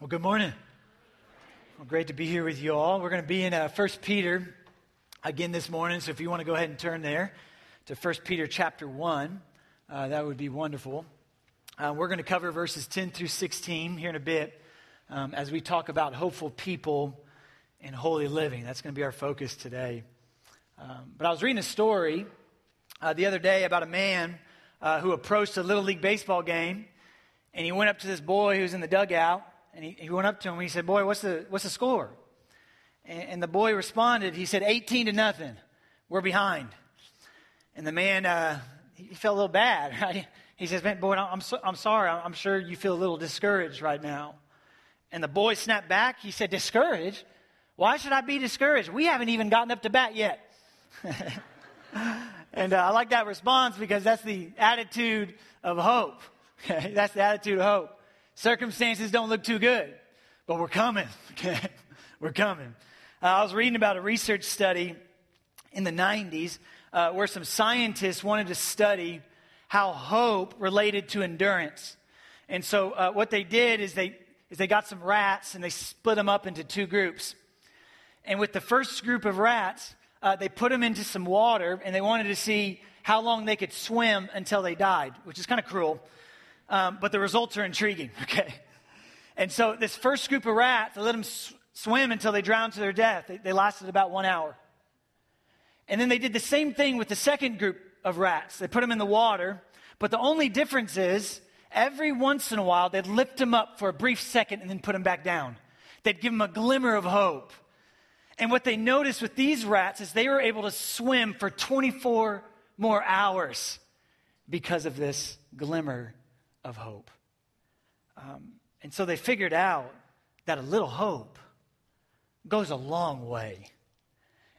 Well, good morning. Well, great to be here with you all. We're going to be in uh, 1 Peter again this morning, so if you want to go ahead and turn there to 1 Peter chapter 1, uh, that would be wonderful. Uh, we're going to cover verses 10 through 16 here in a bit um, as we talk about hopeful people and holy living. That's going to be our focus today. Um, but I was reading a story uh, the other day about a man uh, who approached a Little League baseball game, and he went up to this boy who was in the dugout and he, he went up to him and he said, Boy, what's the, what's the score? And, and the boy responded, He said, 18 to nothing. We're behind. And the man, uh, he felt a little bad, right? He says, Man, boy, I'm, so, I'm sorry. I'm sure you feel a little discouraged right now. And the boy snapped back. He said, Discouraged? Why should I be discouraged? We haven't even gotten up to bat yet. and uh, I like that response because that's the attitude of hope. That's the attitude of hope. Circumstances don't look too good, but we're coming. Okay? We're coming. Uh, I was reading about a research study in the 90s uh, where some scientists wanted to study how hope related to endurance. And so uh, what they did is they, is they got some rats and they split them up into two groups. And with the first group of rats, uh, they put them into some water and they wanted to see how long they could swim until they died, which is kind of cruel um, but the results are intriguing, okay? And so this first group of rats, they let them sw- swim until they drowned to their death. They, they lasted about one hour. And then they did the same thing with the second group of rats. They put them in the water, but the only difference is every once in a while they'd lift them up for a brief second and then put them back down. They'd give them a glimmer of hope. And what they noticed with these rats is they were able to swim for 24 more hours because of this glimmer of hope. Um, and so they figured out that a little hope goes a long way.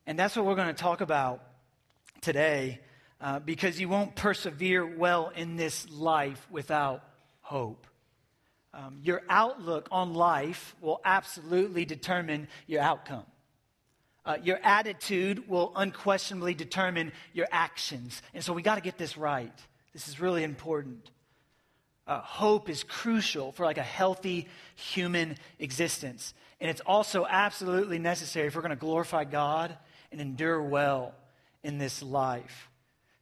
And that's what we're going to talk about today uh, because you won't persevere well in this life without hope. Um, your outlook on life will absolutely determine your outcome. Uh, your attitude will unquestionably determine your actions. And so we got to get this right. This is really important uh, hope is crucial for like a healthy human existence. And it's also absolutely necessary if we're going to glorify God and endure well in this life.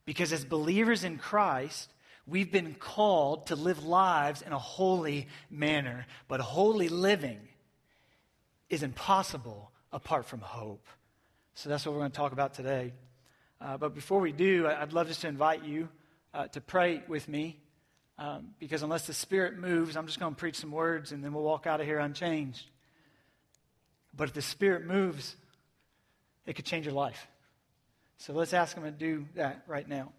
Because as believers in Christ, we've been called to live lives in a holy manner. But holy living is impossible apart from hope. So that's what we're going to talk about today. Uh, but before we do, I'd love just to invite you uh, to pray with me um, because unless the Spirit moves, I'm just going to preach some words and then we'll walk out of here unchanged. But if the Spirit moves, it could change your life. So let's ask Him to do that right now.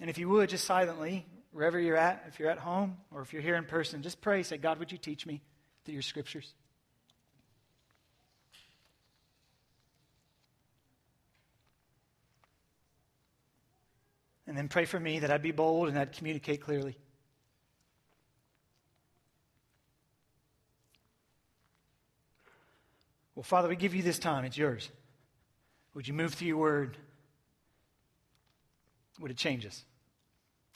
And if you would, just silently, wherever you're at, if you're at home or if you're here in person, just pray. Say, God, would you teach me through your scriptures? And then pray for me that I'd be bold and I'd communicate clearly. Well, Father, we give you this time. It's yours. Would you move through your word? Would it change us?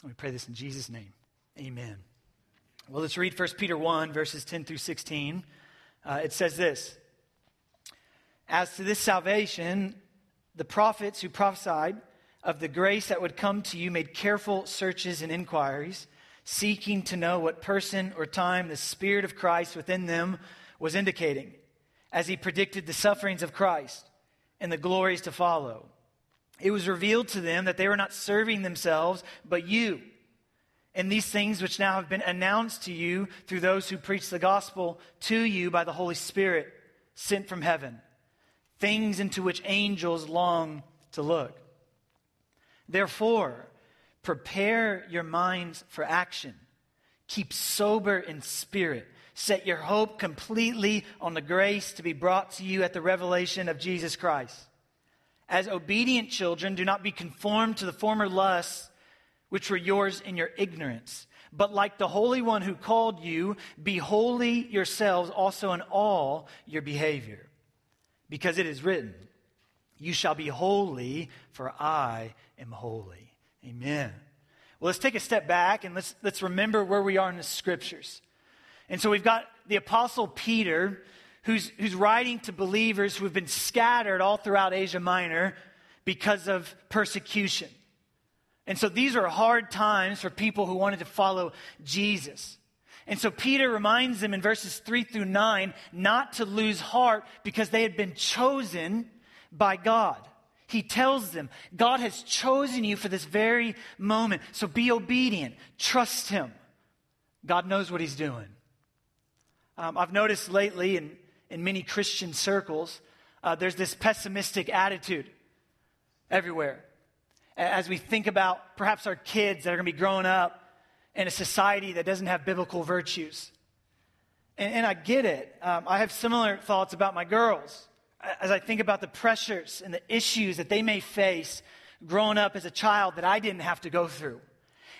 And we pray this in Jesus' name. Amen. Well, let's read 1 Peter 1, verses 10 through 16. Uh, it says this As to this salvation, the prophets who prophesied of the grace that would come to you made careful searches and inquiries, seeking to know what person or time the Spirit of Christ within them was indicating as he predicted the sufferings of Christ and the glories to follow. It was revealed to them that they were not serving themselves, but you. And these things which now have been announced to you through those who preach the gospel to you by the Holy Spirit sent from heaven, things into which angels long to look. Therefore, prepare your minds for action. Keep sober in spirit Set your hope completely on the grace to be brought to you at the revelation of Jesus Christ. As obedient children, do not be conformed to the former lusts which were yours in your ignorance. But like the Holy One who called you, be holy yourselves also in all your behavior. Because it is written, You shall be holy, for I am holy. Amen. Well, let's take a step back and let's, let's remember where we are in the scriptures. And so we've got the Apostle Peter, who's, who's writing to believers who have been scattered all throughout Asia Minor because of persecution. And so these are hard times for people who wanted to follow Jesus. And so Peter reminds them in verses 3 through 9 not to lose heart because they had been chosen by God. He tells them, God has chosen you for this very moment. So be obedient. Trust Him. God knows what He's doing. Um, I've noticed lately in, in many Christian circles, uh, there's this pessimistic attitude everywhere. As we think about perhaps our kids that are going to be growing up in a society that doesn't have biblical virtues. And, and I get it. Um, I have similar thoughts about my girls as I think about the pressures and the issues that they may face growing up as a child that I didn't have to go through.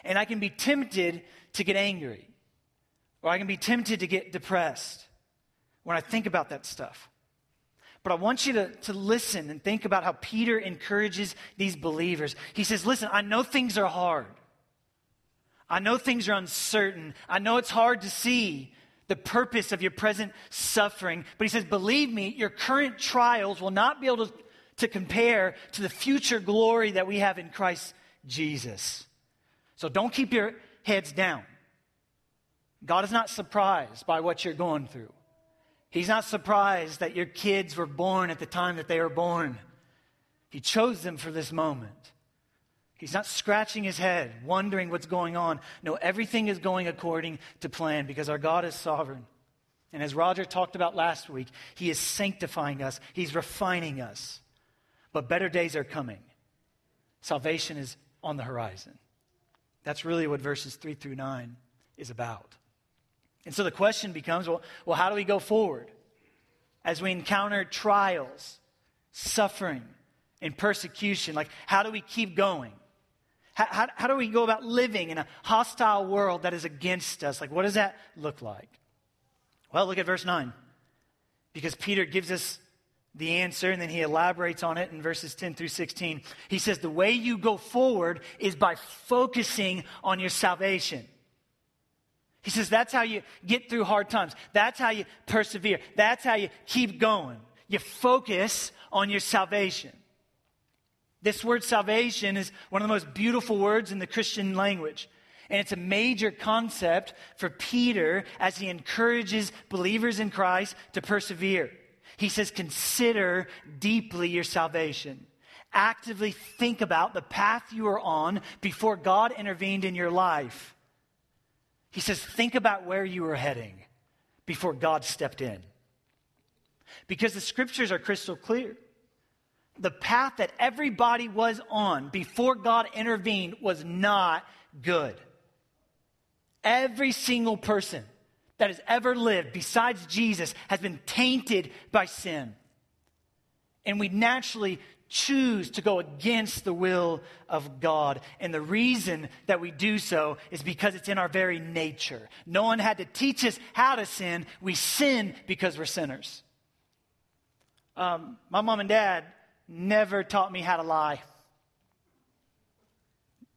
And I can be tempted to get angry, or I can be tempted to get depressed when I think about that stuff. But I want you to, to listen and think about how Peter encourages these believers. He says, Listen, I know things are hard. I know things are uncertain. I know it's hard to see the purpose of your present suffering. But he says, believe me, your current trials will not be able to, to compare to the future glory that we have in Christ Jesus. So don't keep your heads down. God is not surprised by what you're going through. He's not surprised that your kids were born at the time that they were born. He chose them for this moment. He's not scratching his head, wondering what's going on. No, everything is going according to plan because our God is sovereign. And as Roger talked about last week, he is sanctifying us, he's refining us. But better days are coming. Salvation is on the horizon. That's really what verses 3 through 9 is about. And so the question becomes well, well how do we go forward as we encounter trials, suffering, and persecution? Like, how do we keep going? How, how, how do we go about living in a hostile world that is against us? Like, what does that look like? Well, look at verse 9. Because Peter gives us the answer and then he elaborates on it in verses 10 through 16. He says, The way you go forward is by focusing on your salvation. He says, That's how you get through hard times. That's how you persevere. That's how you keep going. You focus on your salvation. This word salvation is one of the most beautiful words in the Christian language. And it's a major concept for Peter as he encourages believers in Christ to persevere. He says, Consider deeply your salvation. Actively think about the path you are on before God intervened in your life. He says, Think about where you were heading before God stepped in. Because the scriptures are crystal clear the path that everybody was on before God intervened was not good. Every single person that has ever lived besides Jesus has been tainted by sin. And we naturally choose to go against the will of God. And the reason that we do so is because it's in our very nature. No one had to teach us how to sin. We sin because we're sinners. Um, my mom and dad never taught me how to lie.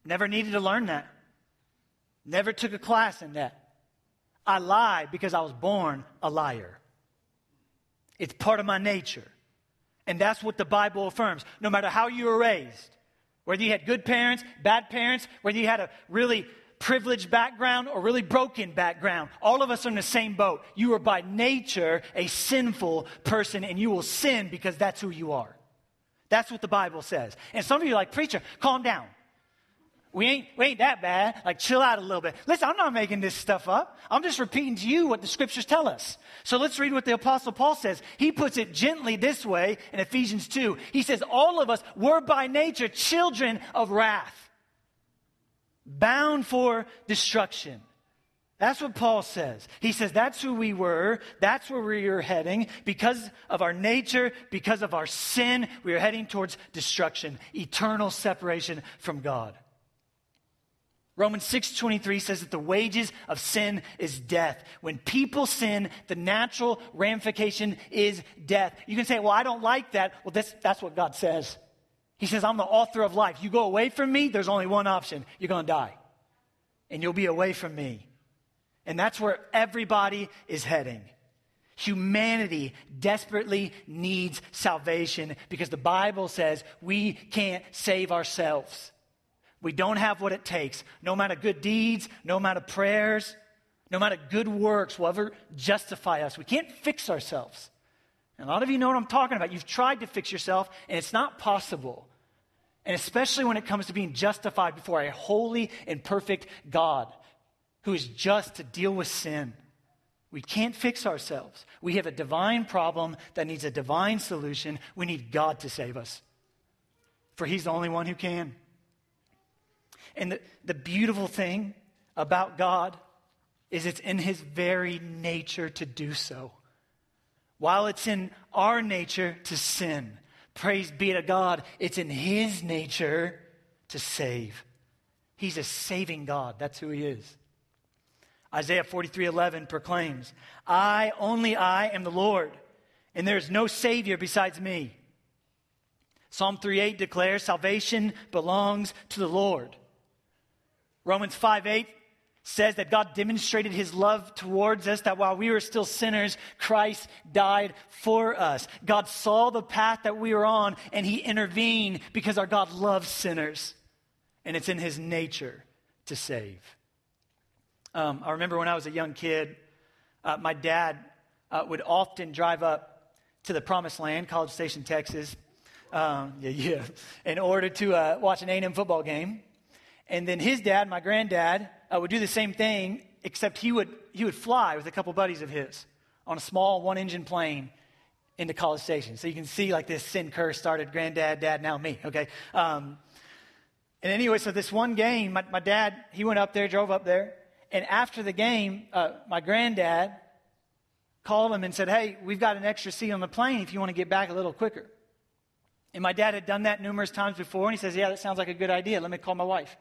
Never needed to learn that. Never took a class in that. I lie because I was born a liar. It's part of my nature. And that's what the Bible affirms. No matter how you were raised, whether you had good parents, bad parents, whether you had a really privileged background or really broken background, all of us are in the same boat. You are by nature a sinful person and you will sin because that's who you are. That's what the Bible says. And some of you are like, preacher, calm down. We ain't, we ain't that bad. Like, chill out a little bit. Listen, I'm not making this stuff up. I'm just repeating to you what the scriptures tell us. So let's read what the apostle Paul says. He puts it gently this way in Ephesians 2. He says, all of us were by nature children of wrath, bound for destruction. That's what Paul says. He says that's who we were. That's where we are heading. Because of our nature, because of our sin, we are heading towards destruction, eternal separation from God. Romans 6:23 says that the wages of sin is death. When people sin, the natural ramification is death. You can say, "Well, I don't like that." Well, that's, that's what God says. He says, "I'm the author of life. You go away from me, there's only one option. You're going to die. And you'll be away from me. And that's where everybody is heading. Humanity desperately needs salvation because the Bible says we can't save ourselves. We don't have what it takes. No amount of good deeds, no amount of prayers, no amount of good works will ever justify us. We can't fix ourselves. And a lot of you know what I'm talking about. You've tried to fix yourself, and it's not possible. And especially when it comes to being justified before a holy and perfect God who is just to deal with sin. We can't fix ourselves. We have a divine problem that needs a divine solution. We need God to save us, for He's the only one who can. And the, the beautiful thing about God is it's in His very nature to do so. While it's in our nature to sin, praise be to God, it's in His nature to save. He's a saving God. That's who He is. Isaiah 43:11 proclaims, "I only I am the Lord, and there is no savior besides me." Psalm 3:8 declares, "Salvation belongs to the Lord." Romans 5:8 says that God demonstrated his love towards us, that while we were still sinners, Christ died for us. God saw the path that we were on and he intervened because our God loves sinners. And it's in his nature to save. Um, I remember when I was a young kid, uh, my dad uh, would often drive up to the promised land, College Station, Texas, um, yeah, yeah, in order to uh, watch an A&M football game. And then his dad, my granddad, uh, would do the same thing, except he would, he would fly with a couple buddies of his on a small one-engine plane into College Station. So you can see like this sin curse started granddad, dad, now me, okay? Um, and anyway, so this one game, my, my dad, he went up there, drove up there, and after the game, uh, my granddad called him and said, Hey, we've got an extra seat on the plane if you want to get back a little quicker. And my dad had done that numerous times before, and he says, Yeah, that sounds like a good idea. Let me call my wife.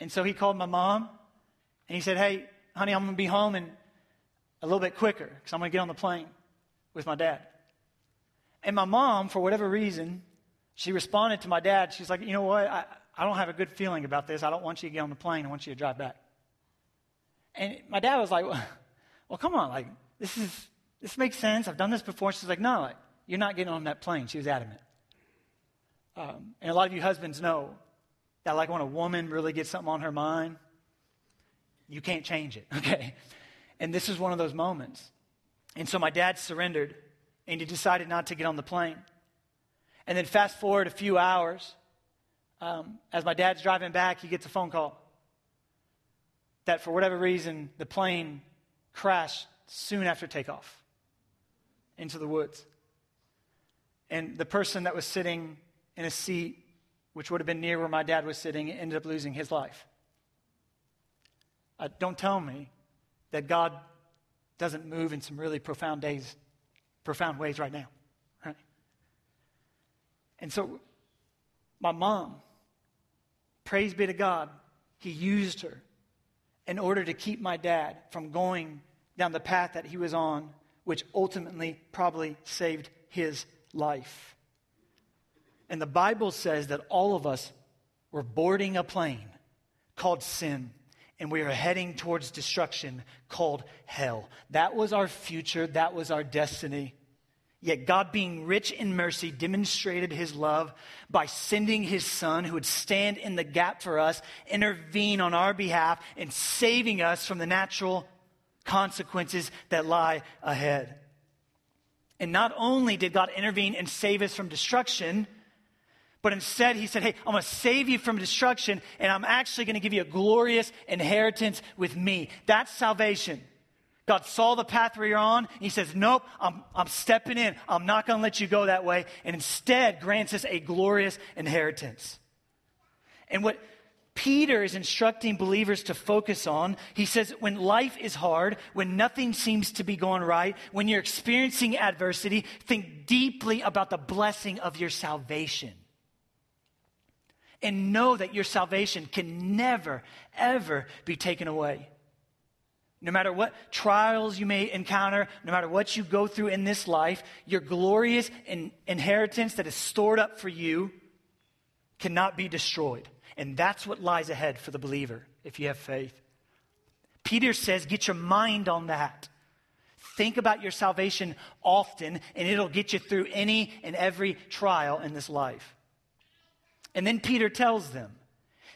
And so he called my mom, and he said, Hey, honey, I'm going to be home in a little bit quicker because I'm going to get on the plane with my dad. And my mom, for whatever reason, she responded to my dad. She's like, You know what? I, I don't have a good feeling about this. I don't want you to get on the plane. I want you to drive back. And my dad was like, well, come on, like, this is, this makes sense. I've done this before. She's like, no, like, you're not getting on that plane. She was adamant. Um, and a lot of you husbands know that, like, when a woman really gets something on her mind, you can't change it, okay? And this is one of those moments. And so my dad surrendered, and he decided not to get on the plane. And then fast forward a few hours, um, as my dad's driving back, he gets a phone call that for whatever reason, the plane crashed soon after takeoff into the woods. And the person that was sitting in a seat, which would have been near where my dad was sitting, ended up losing his life. Uh, don't tell me that God doesn't move in some really profound days, profound ways right now. Right? And so, my mom, praise be to God, He used her in order to keep my dad from going down the path that he was on, which ultimately probably saved his life. And the Bible says that all of us were boarding a plane called sin, and we are heading towards destruction called hell. That was our future, that was our destiny. Yet God, being rich in mercy, demonstrated his love by sending his son who would stand in the gap for us, intervene on our behalf, and saving us from the natural consequences that lie ahead. And not only did God intervene and save us from destruction, but instead he said, Hey, I'm going to save you from destruction, and I'm actually going to give you a glorious inheritance with me. That's salvation. God saw the path you're on. he says, Nope, I'm, I'm stepping in. I'm not going to let you go that way. And instead grants us a glorious inheritance. And what Peter is instructing believers to focus on, he says, when life is hard, when nothing seems to be going right, when you're experiencing adversity, think deeply about the blessing of your salvation. And know that your salvation can never, ever be taken away. No matter what trials you may encounter, no matter what you go through in this life, your glorious in- inheritance that is stored up for you cannot be destroyed. And that's what lies ahead for the believer if you have faith. Peter says, get your mind on that. Think about your salvation often, and it'll get you through any and every trial in this life. And then Peter tells them,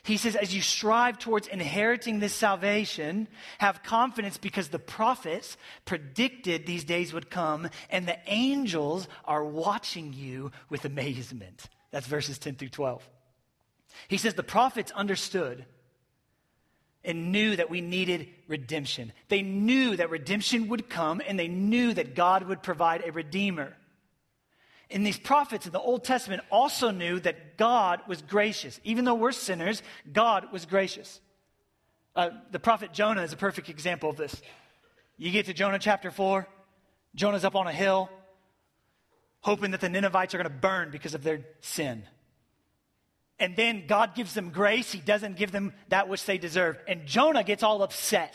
he says, as you strive towards inheriting this salvation, have confidence because the prophets predicted these days would come, and the angels are watching you with amazement. That's verses 10 through 12. He says, the prophets understood and knew that we needed redemption. They knew that redemption would come, and they knew that God would provide a redeemer. And these prophets in the Old Testament also knew that God was gracious. Even though we're sinners, God was gracious. Uh, the prophet Jonah is a perfect example of this. You get to Jonah chapter 4, Jonah's up on a hill, hoping that the Ninevites are going to burn because of their sin. And then God gives them grace. He doesn't give them that which they deserve. And Jonah gets all upset.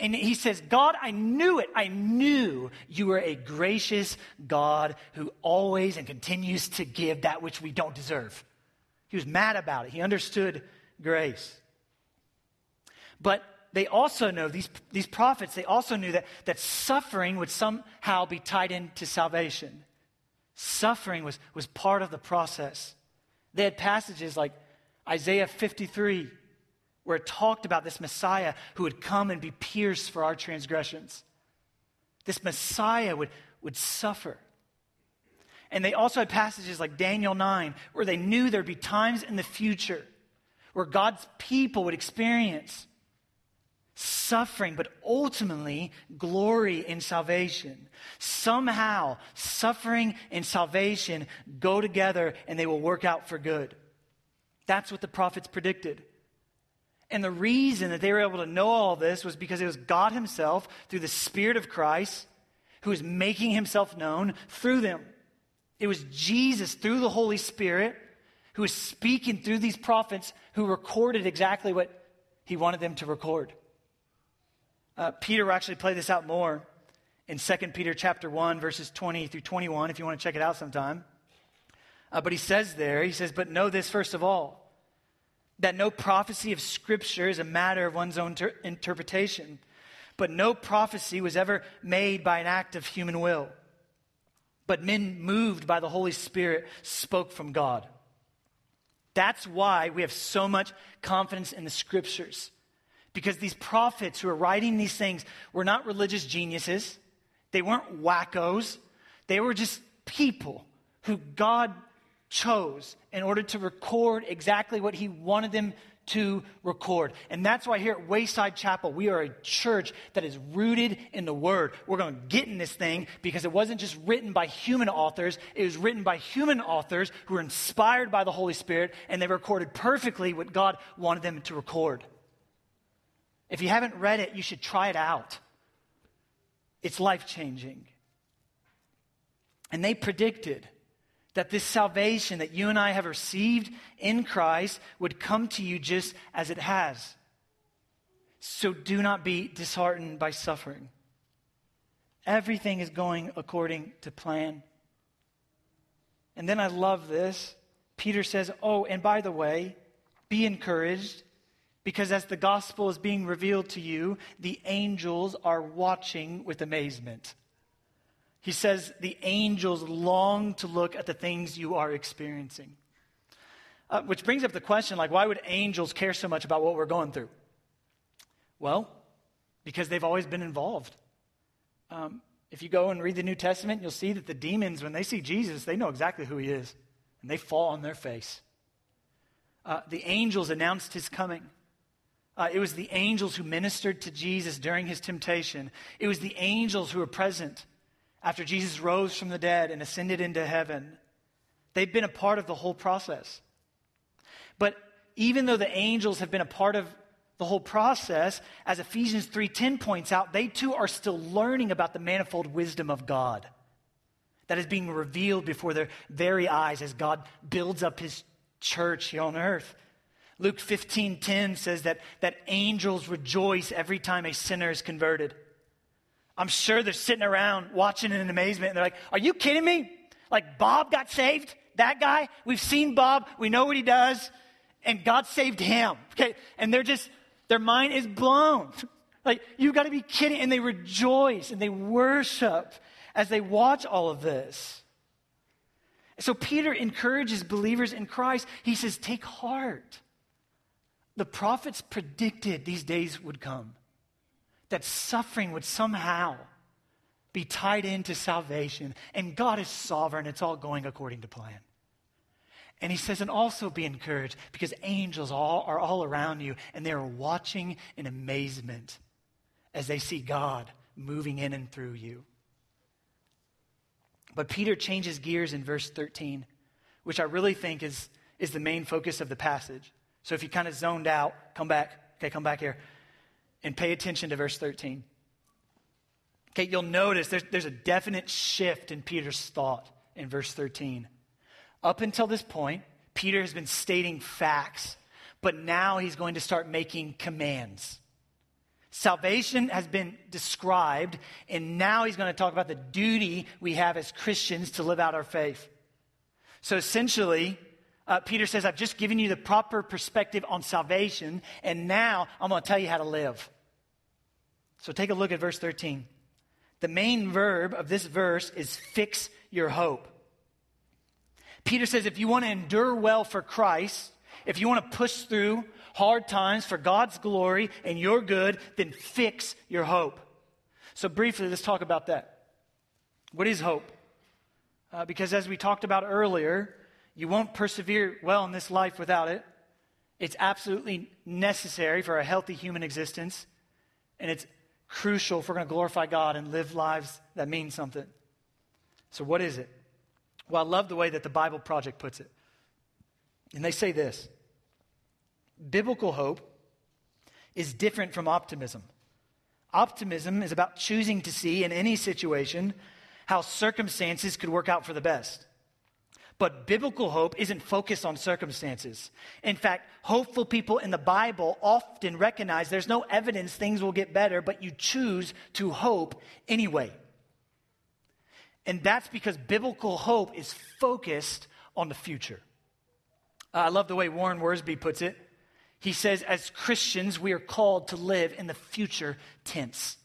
And he says, God, I knew it. I knew you were a gracious God who always and continues to give that which we don't deserve. He was mad about it. He understood grace. But they also know, these, these prophets, they also knew that, that suffering would somehow be tied into salvation. Suffering was, was part of the process. They had passages like Isaiah 53, where it talked about this Messiah who would come and be pierced for our transgressions. This Messiah would, would suffer. And they also had passages like Daniel 9, where they knew there'd be times in the future where God's people would experience suffering, but ultimately glory in salvation. Somehow, suffering and salvation go together and they will work out for good. That's what the prophets predicted. And the reason that they were able to know all this was because it was God Himself, through the Spirit of Christ, who was making Himself known through them. It was Jesus, through the Holy Spirit, who was speaking through these prophets who recorded exactly what He wanted them to record. Uh, Peter will actually play this out more in 2 Peter chapter 1, verses 20 through 21, if you want to check it out sometime. Uh, but he says there, he says, But know this first of all, that no prophecy of Scripture is a matter of one's own ter- interpretation, but no prophecy was ever made by an act of human will. But men moved by the Holy Spirit spoke from God. That's why we have so much confidence in the Scriptures. Because these prophets who are writing these things were not religious geniuses, they weren't wackos, they were just people who God chose in order to record exactly what He wanted them to record. And that's why here at Wayside Chapel, we are a church that is rooted in the Word. We're going to get in this thing because it wasn't just written by human authors, it was written by human authors who were inspired by the Holy Spirit, and they recorded perfectly what God wanted them to record. If you haven't read it, you should try it out. It's life changing. And they predicted that this salvation that you and I have received in Christ would come to you just as it has. So do not be disheartened by suffering. Everything is going according to plan. And then I love this. Peter says, Oh, and by the way, be encouraged because as the gospel is being revealed to you, the angels are watching with amazement. He says the angels long to look at the things you are experiencing. Uh, which brings up the question like, why would angels care so much about what we're going through? Well, because they've always been involved. Um, if you go and read the New Testament, you'll see that the demons, when they see Jesus, they know exactly who he is, and they fall on their face. Uh, the angels announced his coming. Uh, it was the angels who ministered to Jesus during his temptation. It was the angels who were present after Jesus rose from the dead and ascended into heaven. They've been a part of the whole process. But even though the angels have been a part of the whole process, as Ephesians 3:10 points out, they too are still learning about the manifold wisdom of God that is being revealed before their very eyes as God builds up his church here on earth. Luke 15:10 says that, that angels rejoice every time a sinner is converted. I'm sure they're sitting around watching in amazement and they're like, Are you kidding me? Like Bob got saved? That guy? We've seen Bob, we know what he does, and God saved him. Okay, and they're just their mind is blown. Like, you've got to be kidding. And they rejoice and they worship as they watch all of this. So Peter encourages believers in Christ. He says, Take heart. The prophets predicted these days would come, that suffering would somehow be tied into salvation. And God is sovereign, it's all going according to plan. And he says, and also be encouraged because angels all, are all around you and they are watching in amazement as they see God moving in and through you. But Peter changes gears in verse 13, which I really think is, is the main focus of the passage. So if you kind of zoned out, come back. Okay, come back here and pay attention to verse 13. Okay, you'll notice there's, there's a definite shift in Peter's thought in verse 13. Up until this point, Peter has been stating facts, but now he's going to start making commands. Salvation has been described, and now he's going to talk about the duty we have as Christians to live out our faith. So essentially, uh, Peter says, I've just given you the proper perspective on salvation, and now I'm going to tell you how to live. So take a look at verse 13. The main verb of this verse is fix your hope. Peter says, if you want to endure well for Christ, if you want to push through hard times for God's glory and your good, then fix your hope. So, briefly, let's talk about that. What is hope? Uh, because as we talked about earlier, you won't persevere well in this life without it. It's absolutely necessary for a healthy human existence, and it's crucial if we're going to glorify God and live lives that mean something. So, what is it? Well, I love the way that the Bible Project puts it. And they say this Biblical hope is different from optimism. Optimism is about choosing to see in any situation how circumstances could work out for the best. But biblical hope isn't focused on circumstances. In fact, hopeful people in the Bible often recognize there's no evidence things will get better, but you choose to hope anyway. And that's because biblical hope is focused on the future. Uh, I love the way Warren Wiersbe puts it. He says, as Christians, we are called to live in the future tense.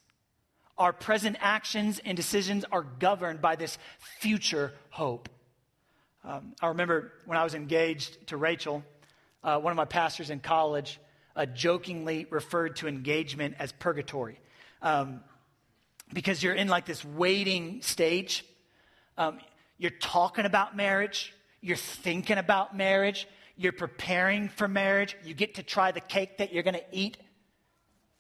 Our present actions and decisions are governed by this future hope. Um, I remember when I was engaged to Rachel, uh, one of my pastors in college uh, jokingly referred to engagement as purgatory. Um, because you're in like this waiting stage. Um, you're talking about marriage, you're thinking about marriage, you're preparing for marriage, you get to try the cake that you're going to eat,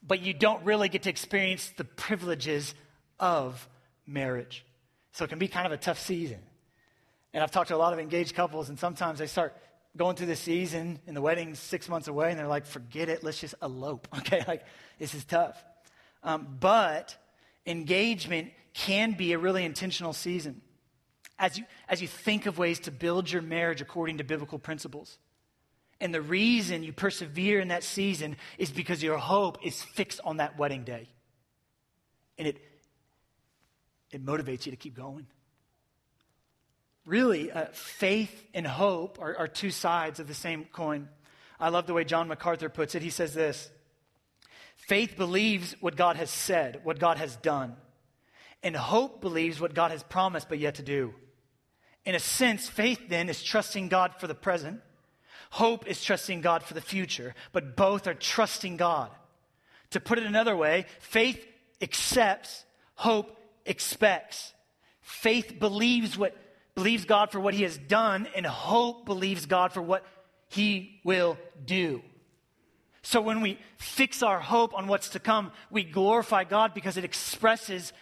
but you don't really get to experience the privileges of marriage. So it can be kind of a tough season. And I've talked to a lot of engaged couples, and sometimes they start going through the season and the wedding's six months away, and they're like, forget it, let's just elope. Okay, like, this is tough. Um, but engagement can be a really intentional season as you, as you think of ways to build your marriage according to biblical principles. And the reason you persevere in that season is because your hope is fixed on that wedding day. And it, it motivates you to keep going really, uh, faith and hope are, are two sides of the same coin. I love the way John MacArthur puts it. He says this Faith believes what God has said, what God has done. And hope believes what God has promised but yet to do. In a sense, faith then is trusting God for the present. Hope is trusting God for the future, but both are trusting God. To put it another way, faith accepts, hope expects. Faith believes what believes God for what he has done, and hope believes God for what he will do. So when we fix our hope on what's to come, we glorify God because it expresses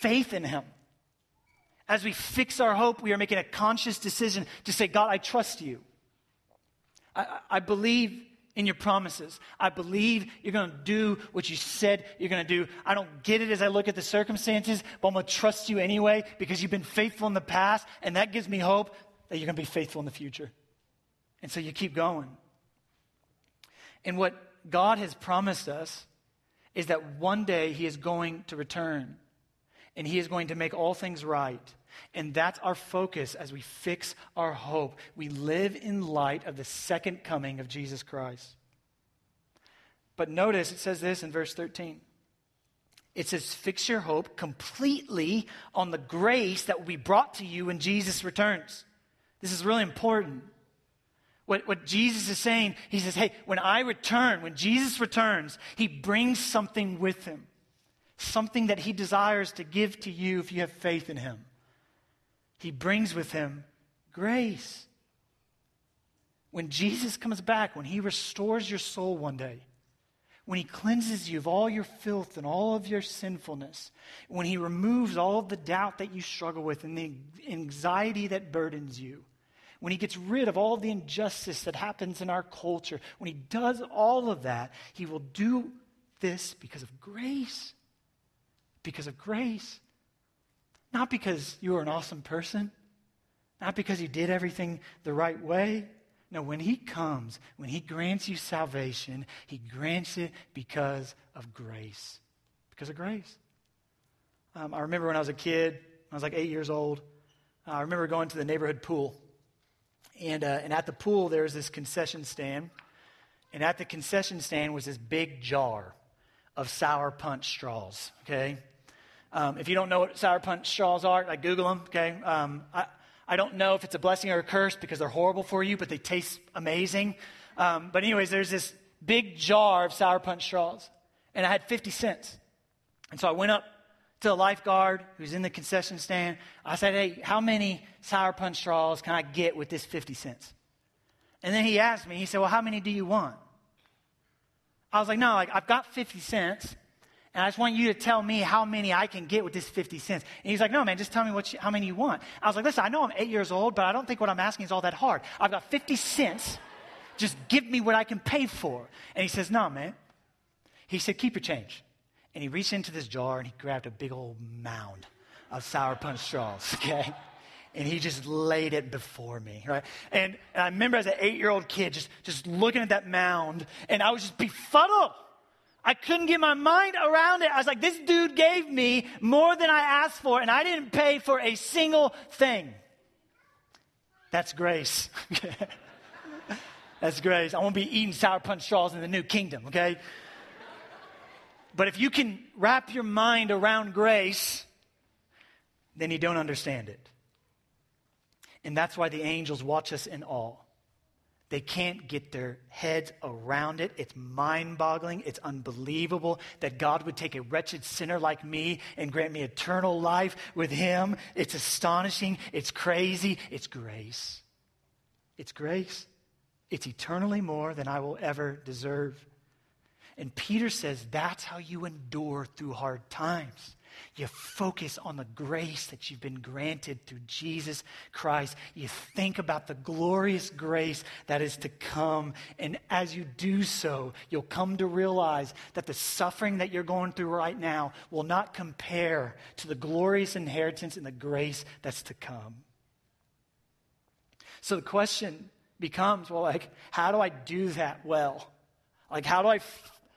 faith in him. As we fix our hope, we are making a conscious decision to say, God, I trust you. I, I believe in your promises. I believe you're going to do what you said you're going to do. I don't get it as I look at the circumstances, but I'm going to trust you anyway because you've been faithful in the past, and that gives me hope that you're going to be faithful in the future. And so you keep going. And what God has promised us is that one day He is going to return and He is going to make all things right. And that's our focus as we fix our hope. We live in light of the second coming of Jesus Christ. But notice it says this in verse 13 It says, fix your hope completely on the grace that will be brought to you when Jesus returns. This is really important. What, what Jesus is saying, he says, hey, when I return, when Jesus returns, he brings something with him, something that he desires to give to you if you have faith in him. He brings with him grace. When Jesus comes back, when he restores your soul one day, when he cleanses you of all your filth and all of your sinfulness, when he removes all of the doubt that you struggle with and the anxiety that burdens you, when he gets rid of all the injustice that happens in our culture, when he does all of that, he will do this because of grace. Because of grace. Not because you are an awesome person, not because you did everything the right way, no, when He comes, when He grants you salvation, He grants it because of grace. Because of grace. Um, I remember when I was a kid, I was like eight years old, uh, I remember going to the neighborhood pool. And, uh, and at the pool, there was this concession stand. And at the concession stand was this big jar of sour punch straws, okay? Um, if you don't know what sour punch straws are, like Google them, okay? Um, I, I don't know if it's a blessing or a curse because they're horrible for you, but they taste amazing. Um, but, anyways, there's this big jar of sour punch straws, and I had 50 cents. And so I went up to the lifeguard who's in the concession stand. I said, Hey, how many sour punch straws can I get with this 50 cents? And then he asked me, He said, Well, how many do you want? I was like, No, like, I've got 50 cents. And I just want you to tell me how many I can get with this 50 cents. And he's like, no, man, just tell me what you, how many you want. I was like, listen, I know I'm eight years old, but I don't think what I'm asking is all that hard. I've got 50 cents. Just give me what I can pay for. And he says, no, man. He said, keep your change. And he reached into this jar and he grabbed a big old mound of sour punch straws, okay? and he just laid it before me, right? And, and I remember as an eight year old kid just, just looking at that mound, and I was just befuddled. I couldn't get my mind around it. I was like, this dude gave me more than I asked for, and I didn't pay for a single thing. That's grace. That's grace. I won't be eating sour punch straws in the new kingdom, okay? But if you can wrap your mind around grace, then you don't understand it. And that's why the angels watch us in awe. They can't get their heads around it. It's mind boggling. It's unbelievable that God would take a wretched sinner like me and grant me eternal life with Him. It's astonishing. It's crazy. It's grace. It's grace. It's eternally more than I will ever deserve. And Peter says that's how you endure through hard times. You focus on the grace that you've been granted through Jesus Christ. You think about the glorious grace that is to come. And as you do so, you'll come to realize that the suffering that you're going through right now will not compare to the glorious inheritance and the grace that's to come. So the question becomes well, like, how do I do that well? Like, how do I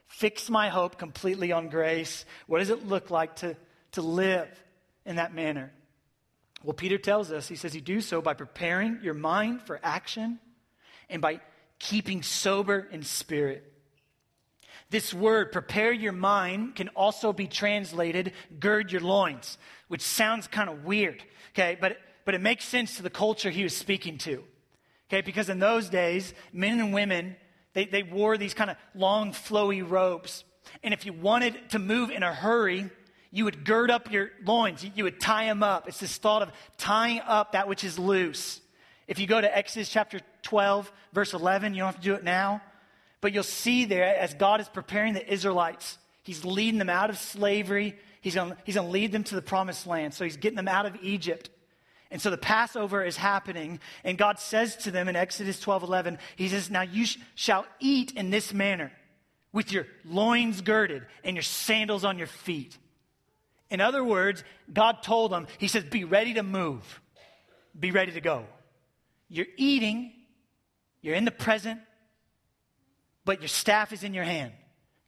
fix my hope completely on grace? What does it look like to to live in that manner? Well, Peter tells us, he says, you do so by preparing your mind for action and by keeping sober in spirit. This word, prepare your mind, can also be translated gird your loins, which sounds kind of weird, okay? But, but it makes sense to the culture he was speaking to, okay? Because in those days, men and women, they, they wore these kind of long, flowy robes. And if you wanted to move in a hurry, you would gird up your loins, you would tie them up. It's this thought of tying up that which is loose. If you go to Exodus chapter 12, verse 11, you don't have to do it now, but you'll see there as God is preparing the Israelites, He's leading them out of slavery. He's going he's to lead them to the promised land. So He's getting them out of Egypt. And so the Passover is happening, and God says to them in Exodus 12 11, He says, Now you sh- shall eat in this manner, with your loins girded and your sandals on your feet. In other words, God told them, He says, be ready to move, be ready to go. You're eating, you're in the present, but your staff is in your hand,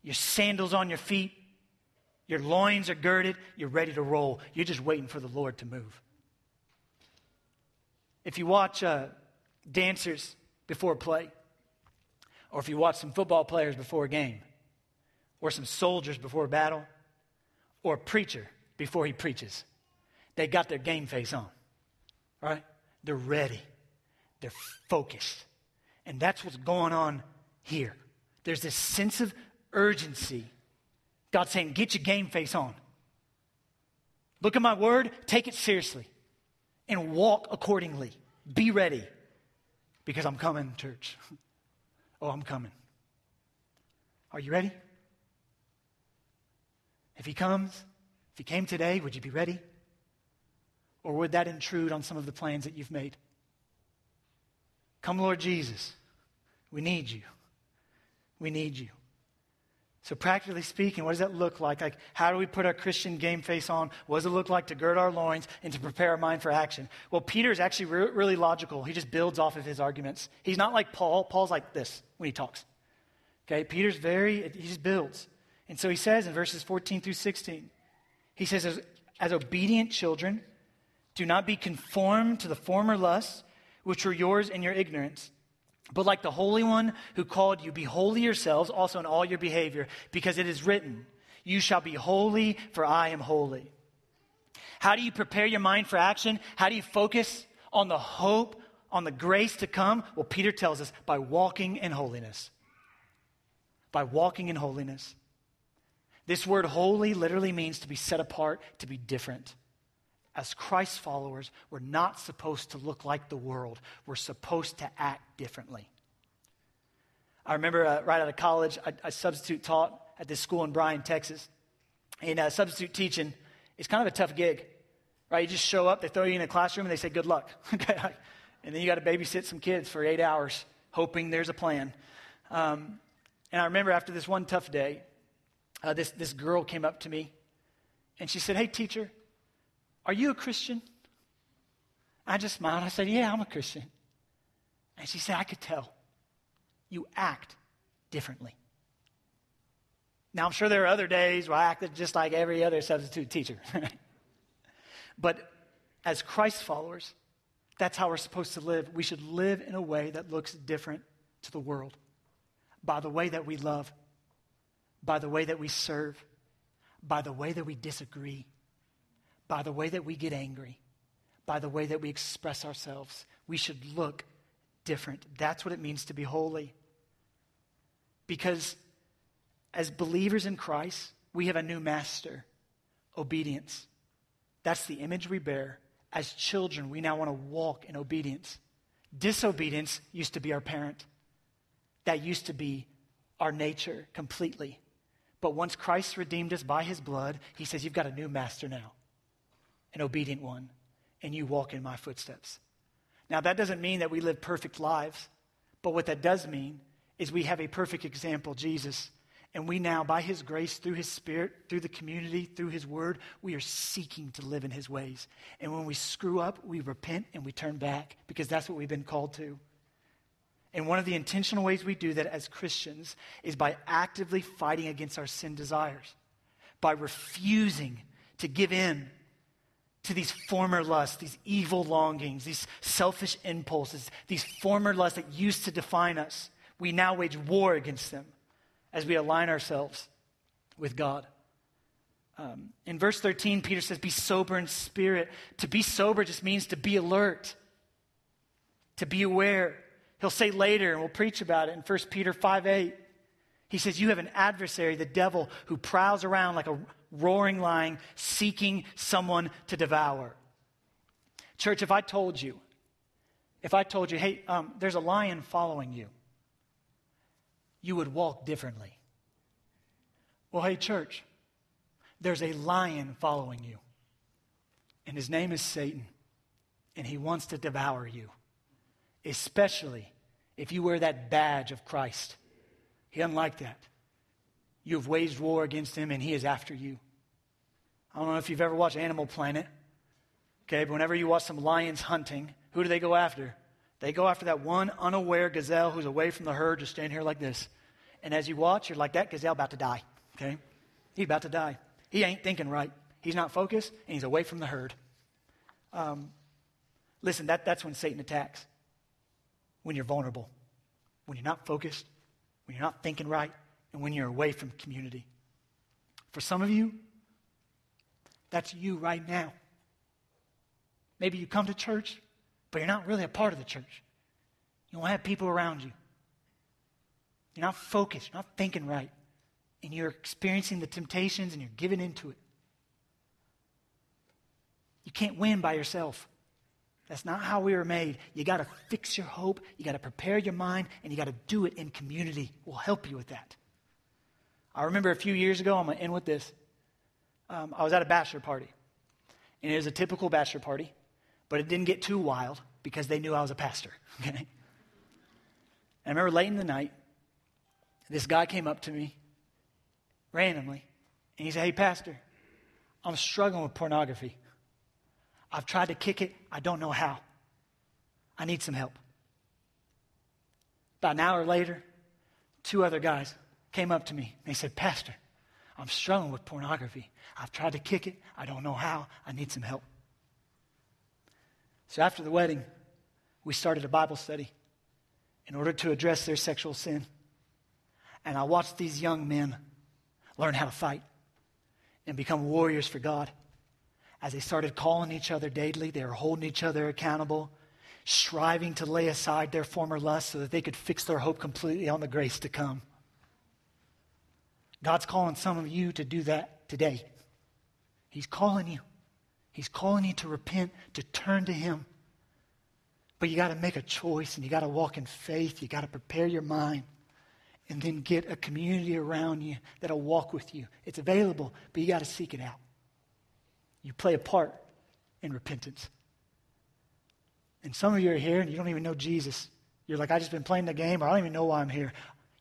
your sandals on your feet, your loins are girded, you're ready to roll. You're just waiting for the Lord to move. If you watch uh, dancers before play, or if you watch some football players before a game, or some soldiers before a battle, or a preacher before he preaches. They got their game face on, right? They're ready, they're focused. And that's what's going on here. There's this sense of urgency. God saying, Get your game face on. Look at my word, take it seriously, and walk accordingly. Be ready because I'm coming, church. oh, I'm coming. Are you ready? If he comes, if he came today, would you be ready? Or would that intrude on some of the plans that you've made? Come, Lord Jesus. We need you. We need you. So, practically speaking, what does that look like? Like, how do we put our Christian game face on? What does it look like to gird our loins and to prepare our mind for action? Well, Peter is actually re- really logical. He just builds off of his arguments. He's not like Paul. Paul's like this when he talks. Okay, Peter's very, he just builds. And so he says in verses 14 through 16, he says, as, as obedient children, do not be conformed to the former lusts which were yours in your ignorance. But like the Holy One who called you, be holy yourselves also in all your behavior, because it is written, You shall be holy, for I am holy. How do you prepare your mind for action? How do you focus on the hope, on the grace to come? Well, Peter tells us by walking in holiness by walking in holiness. This word holy literally means to be set apart, to be different. As Christ followers, we're not supposed to look like the world, we're supposed to act differently. I remember uh, right out of college, I, I, substitute taught at this school in Bryan, Texas. And uh, substitute teaching is kind of a tough gig, right? You just show up, they throw you in a classroom, and they say, Good luck. And then you got to babysit some kids for eight hours, hoping there's a plan. Um, and I remember after this one tough day, uh, this, this girl came up to me and she said, Hey, teacher, are you a Christian? I just smiled. I said, Yeah, I'm a Christian. And she said, I could tell. You act differently. Now, I'm sure there are other days where I acted just like every other substitute teacher. but as Christ followers, that's how we're supposed to live. We should live in a way that looks different to the world by the way that we love, by the way that we serve, by the way that we disagree, by the way that we get angry, by the way that we express ourselves. We should look different. That's what it means to be holy. Because as believers in Christ, we have a new master obedience. That's the image we bear. As children, we now want to walk in obedience. Disobedience used to be our parent. That used to be our nature completely. But once Christ redeemed us by his blood, he says, You've got a new master now, an obedient one, and you walk in my footsteps. Now, that doesn't mean that we live perfect lives, but what that does mean is we have a perfect example, Jesus. And we now, by his grace, through his spirit, through the community, through his word, we are seeking to live in his ways. And when we screw up, we repent and we turn back because that's what we've been called to. And one of the intentional ways we do that as Christians is by actively fighting against our sin desires, by refusing to give in to these former lusts, these evil longings, these selfish impulses, these former lusts that used to define us. We now wage war against them as we align ourselves with God. Um, in verse 13, Peter says, Be sober in spirit. To be sober just means to be alert, to be aware. He'll say later, and we'll preach about it in 1 Peter 5 8. He says, You have an adversary, the devil, who prowls around like a roaring lion, seeking someone to devour. Church, if I told you, if I told you, hey, um, there's a lion following you, you would walk differently. Well, hey, church, there's a lion following you, and his name is Satan, and he wants to devour you especially if you wear that badge of Christ. He doesn't like that. You have waged war against him, and he is after you. I don't know if you've ever watched Animal Planet, okay, but whenever you watch some lions hunting, who do they go after? They go after that one unaware gazelle who's away from the herd, just standing here like this. And as you watch, you're like, that gazelle about to die, okay? He's about to die. He ain't thinking right. He's not focused, and he's away from the herd. Um, listen, that, that's when Satan attacks when you're vulnerable, when you're not focused, when you're not thinking right, and when you're away from community. For some of you, That's you right now. Maybe you come to church, but you're not really a part of the church. You don't have people around you. You're not focused, you're not thinking right, and you're experiencing the temptations and you're giving into it. You can't win by yourself. That's not how we were made. You got to fix your hope, you got to prepare your mind, and you got to do it in community. We'll help you with that. I remember a few years ago, I'm going to end with this. Um, I was at a bachelor party, and it was a typical bachelor party, but it didn't get too wild because they knew I was a pastor. Okay? And I remember late in the night, this guy came up to me randomly, and he said, Hey, Pastor, I'm struggling with pornography. I've tried to kick it, I don't know how. I need some help. About an hour later, two other guys came up to me. And they said, Pastor, I'm struggling with pornography. I've tried to kick it, I don't know how. I need some help. So after the wedding, we started a Bible study in order to address their sexual sin. And I watched these young men learn how to fight and become warriors for God. As they started calling each other daily, they were holding each other accountable, striving to lay aside their former lusts so that they could fix their hope completely on the grace to come. God's calling some of you to do that today. He's calling you. He's calling you to repent, to turn to Him. But you got to make a choice and you got to walk in faith. You got to prepare your mind and then get a community around you that'll walk with you. It's available, but you got to seek it out. You play a part in repentance. And some of you are here and you don't even know Jesus. You're like, I just been playing the game, or I don't even know why I'm here.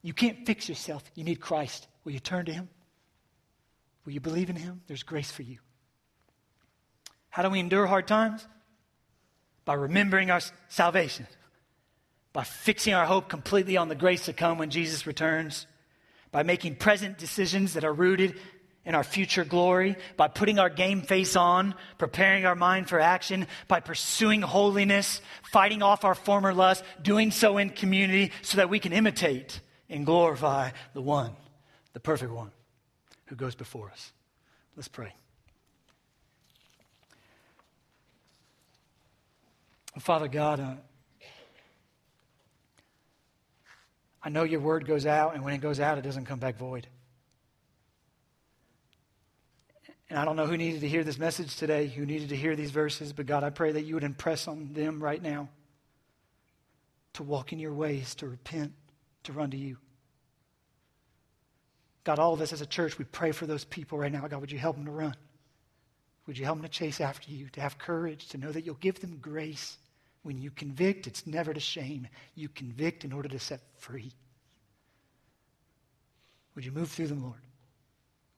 You can't fix yourself. You need Christ. Will you turn to Him? Will you believe in Him? There's grace for you. How do we endure hard times? By remembering our salvation, by fixing our hope completely on the grace to come when Jesus returns, by making present decisions that are rooted in our future glory, by putting our game face on, preparing our mind for action, by pursuing holiness, fighting off our former lust, doing so in community so that we can imitate and glorify the one, the perfect one, who goes before us. Let's pray. Father God, uh, I know your word goes out, and when it goes out, it doesn't come back void. And I don't know who needed to hear this message today, who needed to hear these verses, but God, I pray that you would impress on them right now to walk in your ways, to repent, to run to you. God, all of us as a church, we pray for those people right now. God, would you help them to run? Would you help them to chase after you, to have courage, to know that you'll give them grace when you convict, it's never to shame. You convict in order to set free. Would you move through them, Lord?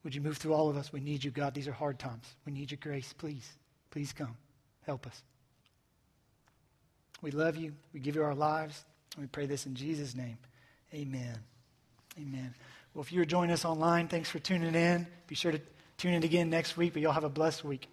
Would you move through all of us? We need you, God. These are hard times. We need your grace. Please, please come. Help us. We love you. We give you our lives. And we pray this in Jesus' name. Amen. Amen. Well, if you're joining us online, thanks for tuning in. Be sure to tune in again next week, but y'all have a blessed week.